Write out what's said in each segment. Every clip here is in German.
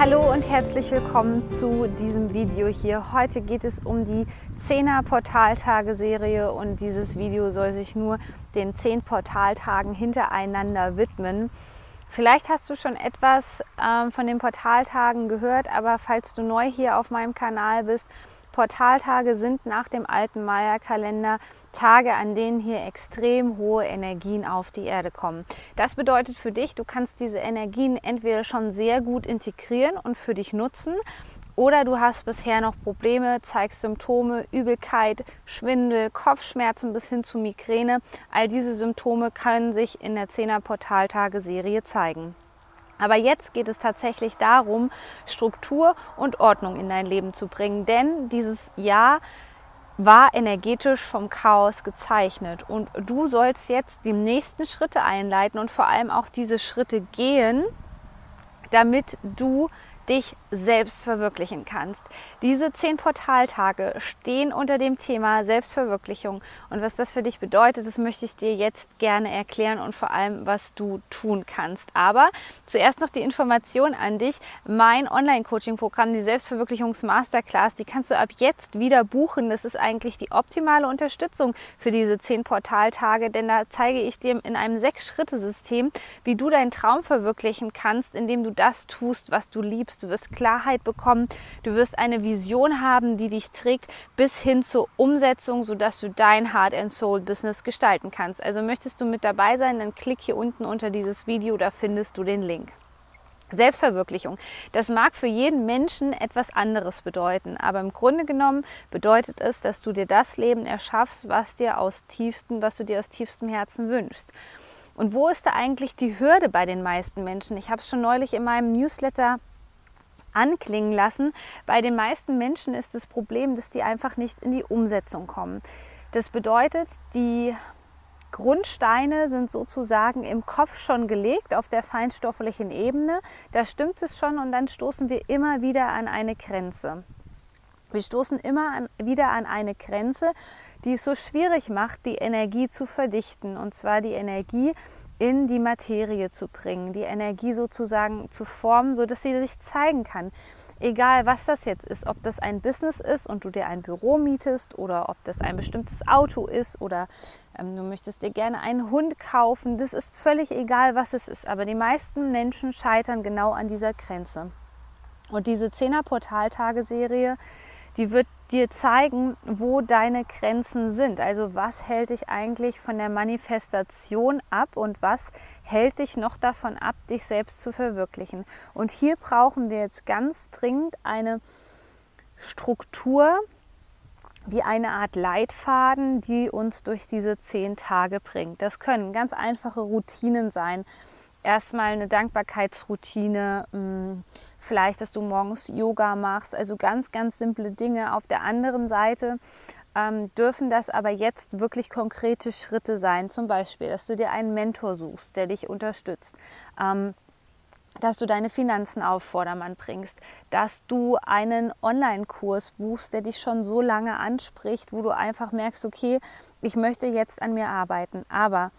Hallo und herzlich willkommen zu diesem Video hier. Heute geht es um die 10er Portaltage-Serie und dieses Video soll sich nur den 10 Portaltagen hintereinander widmen. Vielleicht hast du schon etwas ähm, von den Portaltagen gehört, aber falls du neu hier auf meinem Kanal bist, Portaltage sind nach dem alten Maya-Kalender Tage, an denen hier extrem hohe Energien auf die Erde kommen. Das bedeutet für dich, du kannst diese Energien entweder schon sehr gut integrieren und für dich nutzen, oder du hast bisher noch Probleme, zeigst Symptome, Übelkeit, Schwindel, Kopfschmerzen bis hin zu Migräne. All diese Symptome können sich in der 10er Portaltage-Serie zeigen. Aber jetzt geht es tatsächlich darum, Struktur und Ordnung in dein Leben zu bringen. Denn dieses Jahr war energetisch vom Chaos gezeichnet. Und du sollst jetzt die nächsten Schritte einleiten und vor allem auch diese Schritte gehen, damit du dich selbst verwirklichen kannst. Diese zehn Portaltage stehen unter dem Thema Selbstverwirklichung. Und was das für dich bedeutet, das möchte ich dir jetzt gerne erklären und vor allem, was du tun kannst. Aber zuerst noch die Information an dich. Mein Online-Coaching-Programm, die Selbstverwirklichungs-Masterclass, die kannst du ab jetzt wieder buchen. Das ist eigentlich die optimale Unterstützung für diese zehn Portaltage, denn da zeige ich dir in einem Sechs-Schritte-System, wie du deinen Traum verwirklichen kannst, indem du das tust, was du liebst du wirst Klarheit bekommen, du wirst eine Vision haben, die dich trägt bis hin zur Umsetzung, sodass du dein Heart and Soul Business gestalten kannst. Also möchtest du mit dabei sein, dann klick hier unten unter dieses Video, da findest du den Link. Selbstverwirklichung. Das mag für jeden Menschen etwas anderes bedeuten, aber im Grunde genommen bedeutet es, dass du dir das Leben erschaffst, was dir aus tiefstem, was du dir aus tiefstem Herzen wünschst. Und wo ist da eigentlich die Hürde bei den meisten Menschen? Ich habe es schon neulich in meinem Newsletter anklingen lassen. Bei den meisten Menschen ist das Problem, dass die einfach nicht in die Umsetzung kommen. Das bedeutet, die Grundsteine sind sozusagen im Kopf schon gelegt auf der feinstofflichen Ebene. Da stimmt es schon und dann stoßen wir immer wieder an eine Grenze. Wir stoßen immer an, wieder an eine Grenze, die es so schwierig macht, die Energie zu verdichten. Und zwar die Energie in die Materie zu bringen, die Energie sozusagen zu formen, sodass sie sich zeigen kann. Egal, was das jetzt ist, ob das ein Business ist und du dir ein Büro mietest oder ob das ein bestimmtes Auto ist oder ähm, du möchtest dir gerne einen Hund kaufen, das ist völlig egal, was es ist. Aber die meisten Menschen scheitern genau an dieser Grenze. Und diese 10er Portaltage-Serie, die wird dir zeigen, wo deine Grenzen sind. Also was hält dich eigentlich von der Manifestation ab und was hält dich noch davon ab, dich selbst zu verwirklichen. Und hier brauchen wir jetzt ganz dringend eine Struktur, wie eine Art Leitfaden, die uns durch diese zehn Tage bringt. Das können ganz einfache Routinen sein. Erstmal eine Dankbarkeitsroutine mm, vielleicht, dass du morgens Yoga machst, also ganz, ganz simple Dinge. Auf der anderen Seite ähm, dürfen das aber jetzt wirklich konkrete Schritte sein, zum Beispiel, dass du dir einen Mentor suchst, der dich unterstützt. Ähm, dass du deine Finanzen auf Vordermann bringst, dass du einen Online-Kurs buchst, der dich schon so lange anspricht, wo du einfach merkst, okay, ich möchte jetzt an mir arbeiten. Aber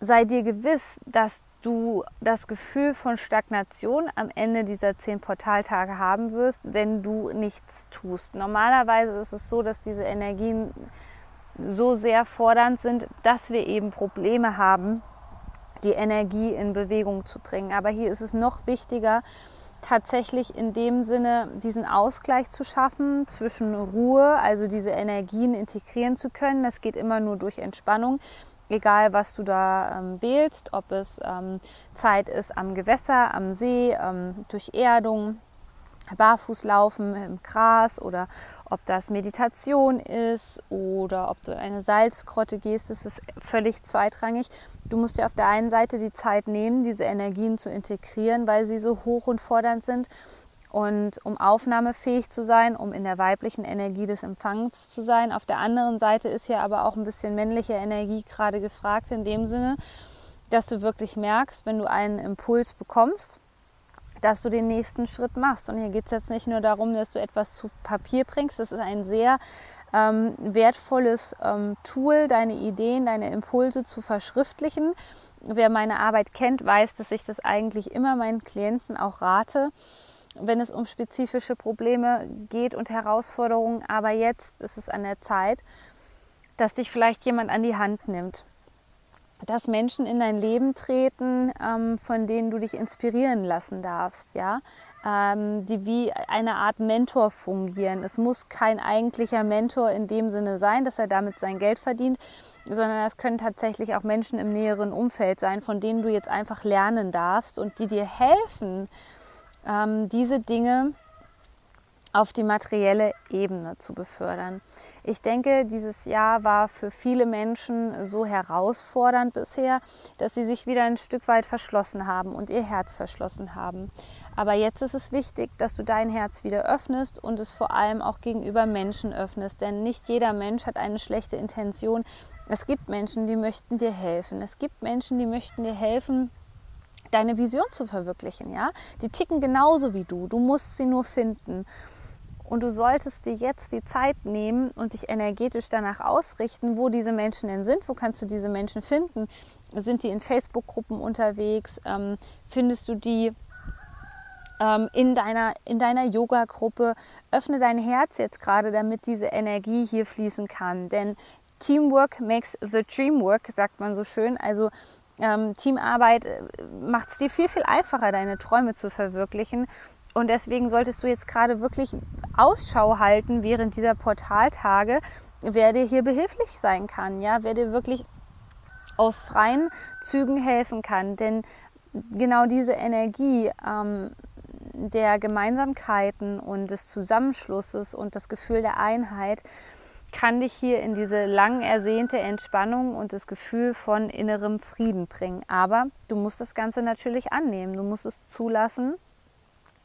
sei dir gewiss, dass du das Gefühl von Stagnation am Ende dieser zehn Portaltage haben wirst, wenn du nichts tust. Normalerweise ist es so, dass diese Energien so sehr fordernd sind, dass wir eben Probleme haben, die Energie in Bewegung zu bringen. Aber hier ist es noch wichtiger, tatsächlich in dem Sinne diesen Ausgleich zu schaffen zwischen Ruhe, also diese Energien integrieren zu können. Das geht immer nur durch Entspannung egal was du da ähm, wählst, ob es ähm, Zeit ist am Gewässer, am See, ähm, durch Erdung, Barfußlaufen im Gras oder ob das Meditation ist oder ob du in eine Salzgrotte gehst, das ist völlig zweitrangig. Du musst dir auf der einen Seite die Zeit nehmen, diese Energien zu integrieren, weil sie so hoch und fordernd sind und um aufnahmefähig zu sein, um in der weiblichen Energie des Empfangs zu sein. Auf der anderen Seite ist hier aber auch ein bisschen männliche Energie gerade gefragt in dem Sinne, dass du wirklich merkst, wenn du einen Impuls bekommst, dass du den nächsten Schritt machst. Und hier geht es jetzt nicht nur darum, dass du etwas zu Papier bringst. Das ist ein sehr ähm, wertvolles ähm, Tool, deine Ideen, deine Impulse zu verschriftlichen. Wer meine Arbeit kennt, weiß, dass ich das eigentlich immer meinen Klienten auch rate wenn es um spezifische Probleme geht und Herausforderungen. Aber jetzt ist es an der Zeit, dass dich vielleicht jemand an die Hand nimmt. Dass Menschen in dein Leben treten, ähm, von denen du dich inspirieren lassen darfst, ja, ähm, die wie eine Art Mentor fungieren. Es muss kein eigentlicher Mentor in dem Sinne sein, dass er damit sein Geld verdient, sondern es können tatsächlich auch Menschen im näheren Umfeld sein, von denen du jetzt einfach lernen darfst und die dir helfen, ähm, diese Dinge auf die materielle Ebene zu befördern. Ich denke, dieses Jahr war für viele Menschen so herausfordernd bisher, dass sie sich wieder ein Stück weit verschlossen haben und ihr Herz verschlossen haben. Aber jetzt ist es wichtig, dass du dein Herz wieder öffnest und es vor allem auch gegenüber Menschen öffnest. Denn nicht jeder Mensch hat eine schlechte Intention. Es gibt Menschen, die möchten dir helfen. Es gibt Menschen, die möchten dir helfen, deine Vision zu verwirklichen. Ja? Die ticken genauso wie du. Du musst sie nur finden. Und du solltest dir jetzt die Zeit nehmen und dich energetisch danach ausrichten, wo diese Menschen denn sind. Wo kannst du diese Menschen finden? Sind die in Facebook-Gruppen unterwegs? Ähm, findest du die ähm, in deiner, in deiner Yoga-Gruppe? Öffne dein Herz jetzt gerade, damit diese Energie hier fließen kann. Denn Teamwork makes the dream work, sagt man so schön. Also ähm, Teamarbeit äh, macht es dir viel, viel einfacher, deine Träume zu verwirklichen. Und deswegen solltest du jetzt gerade wirklich Ausschau halten während dieser Portaltage, wer dir hier behilflich sein kann, ja, wer dir wirklich aus freien Zügen helfen kann. Denn genau diese Energie ähm, der Gemeinsamkeiten und des Zusammenschlusses und das Gefühl der Einheit kann dich hier in diese lang ersehnte Entspannung und das Gefühl von innerem Frieden bringen. Aber du musst das Ganze natürlich annehmen, du musst es zulassen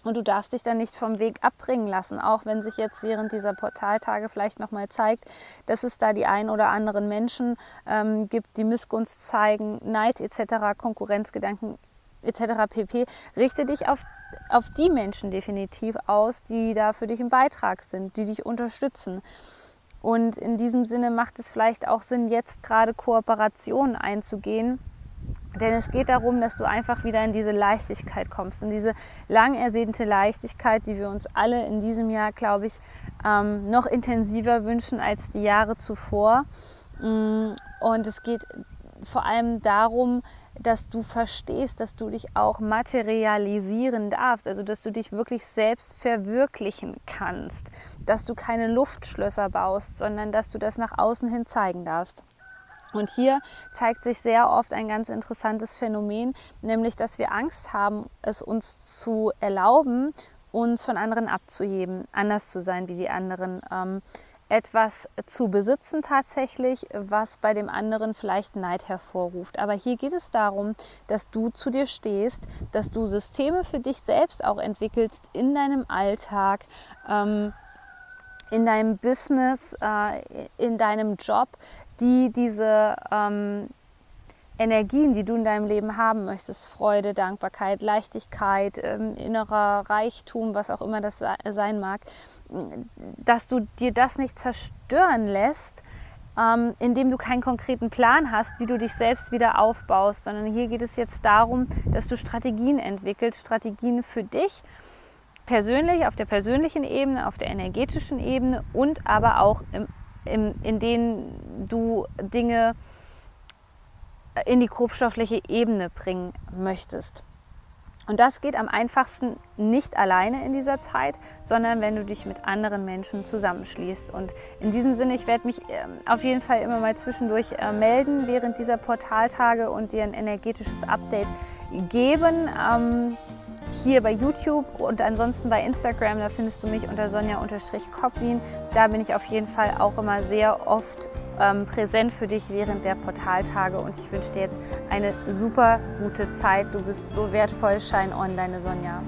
und du darfst dich dann nicht vom Weg abbringen lassen, auch wenn sich jetzt während dieser Portaltage vielleicht nochmal zeigt, dass es da die ein oder anderen Menschen ähm, gibt, die Missgunst zeigen, Neid etc., Konkurrenzgedanken etc. pp. Richte dich auf, auf die Menschen definitiv aus, die da für dich im Beitrag sind, die dich unterstützen. Und in diesem Sinne macht es vielleicht auch Sinn, jetzt gerade Kooperationen einzugehen. Denn es geht darum, dass du einfach wieder in diese Leichtigkeit kommst, in diese lang ersehnte Leichtigkeit, die wir uns alle in diesem Jahr, glaube ich, ähm, noch intensiver wünschen als die Jahre zuvor. Mm, und es geht vor allem darum, dass du verstehst, dass du dich auch materialisieren darfst, also dass du dich wirklich selbst verwirklichen kannst, dass du keine Luftschlösser baust, sondern dass du das nach außen hin zeigen darfst. Und hier zeigt sich sehr oft ein ganz interessantes Phänomen, nämlich dass wir Angst haben, es uns zu erlauben, uns von anderen abzuheben, anders zu sein wie die anderen. Ähm, etwas zu besitzen tatsächlich, was bei dem anderen vielleicht Neid hervorruft. Aber hier geht es darum, dass du zu dir stehst, dass du Systeme für dich selbst auch entwickelst in deinem Alltag. Ähm, in deinem Business, äh, in deinem Job, die diese ähm, Energien, die du in deinem Leben haben möchtest, Freude, Dankbarkeit, Leichtigkeit, ähm, innerer Reichtum, was auch immer das sein mag, dass du dir das nicht zerstören lässt, ähm, indem du keinen konkreten Plan hast, wie du dich selbst wieder aufbaust, sondern hier geht es jetzt darum, dass du Strategien entwickelst, Strategien für dich persönlich, auf der persönlichen Ebene, auf der energetischen Ebene und aber auch im, im, in denen du Dinge in die grobstoffliche Ebene bringen möchtest. Und das geht am einfachsten nicht alleine in dieser Zeit, sondern wenn du dich mit anderen Menschen zusammenschließt. Und in diesem Sinne, ich werde mich ähm, auf jeden Fall immer mal zwischendurch äh, melden während dieser Portaltage und dir ein energetisches Update geben. Hier bei YouTube und ansonsten bei Instagram, da findest du mich unter Sonja-Koplin. Da bin ich auf jeden Fall auch immer sehr oft ähm, präsent für dich während der Portaltage und ich wünsche dir jetzt eine super gute Zeit. Du bist so wertvoll. Shine on, deine Sonja.